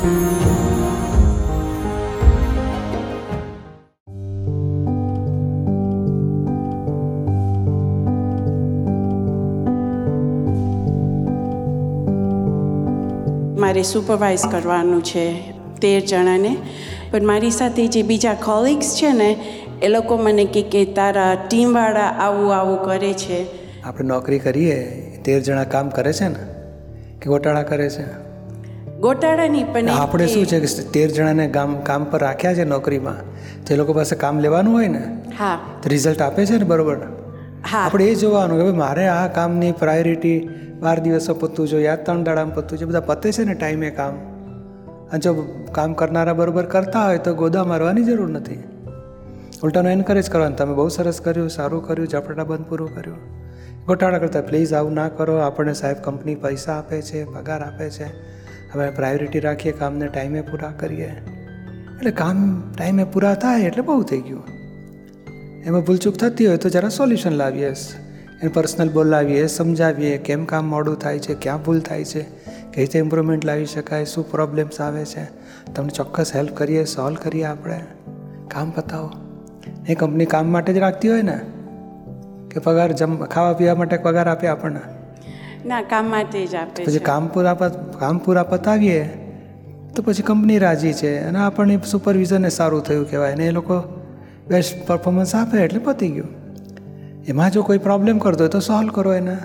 મારે સુપરવાઇઝ કરવાનું છે તેર જણાને. પણ મારી સાથે જે બીજા કોલિગ્સ છે ને, એ લોકો મને કહે કે તારા ટીમવાળા આવું આવું કરે છે. આપણે નોકરી કરીએ, તેર જણા કામ કરે છે ને? કે ગોટાળા કરે છે? ગોટાળાની પણ આપણે શું છે કે તેર જણાને ગામ કામ પર રાખ્યા છે નોકરીમાં તે લોકો પાસે કામ લેવાનું હોય ને હા. તો રિઝલ્ટ આપે છે ને બરોબર? હા. આપણે એ જોવાનું કે મારે આ કામની પ્રાયોરિટી બાર દિવસો પતવું જોઈએ આ ત્રણ દાડામાં પતવું જોઈએ બધા પતે છે ને ટાઈમે કામ. અને જો કામ કરનારા બરોબર કરતા હોય તો ગોદા મારવાની જરૂર નથી. ઉલટાનું એન્કરેજ કરવાનું. તમે બહુ સરસ કર્યું સારું કર્યું ઝપટા બંધ પૂરું કર્યું. ગોટાળા કરતા પ્લીઝ આવું ના કરો. આપણને સાહેબ કંપની પૈસા આપે છે પગાર આપે છે. હવે પ્રાયોરિટી રાખીએ, કામને ટાઈમે પૂરા કરીએ. એટલે કામ ટાઈમે પૂરા થાય એટલે બહુ થઈ ગયું. એમાં ભૂલચૂક થતી હોય તો જરા સોલ્યુશન લાવીએ. એને પર્સનલ બોલાવીએ સમજાવીએ કેમ કામ મોડું થાય છે, ક્યાં ભૂલ થાય છે, કઈ રીતે ઇમ્પ્રુવમેન્ટ લાવી શકાય, શું પ્રોબ્લેમ્સ આવે છે. તમને ચોક્કસ હેલ્પ કરીએ સોલ્વ કરીએ આપણે. કામ પતાવો. એ કંપની કામ માટે જ રાખતી હોય ને? કે પગાર જમ ખાવા પીવા માટે પગાર આપે આપણને? ના કામ માટે જ આપે પછી કામ પૂરા કામ પૂરા પતાવીએ તો પછી કંપની રાજી છે અને આપણને સુપરવિઝનને સારું થયું કહેવાય ને એ લોકો બેસ્ટ પરફોર્મન્સ આપે એટલે પતી ગયું. એમાં જો કોઈ પ્રોબ્લેમ કરતો હોય તો સોલ્વ કરો એને.